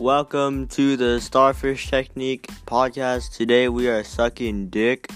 Welcome to the Starfish Technique podcast. Today we are sucking dick.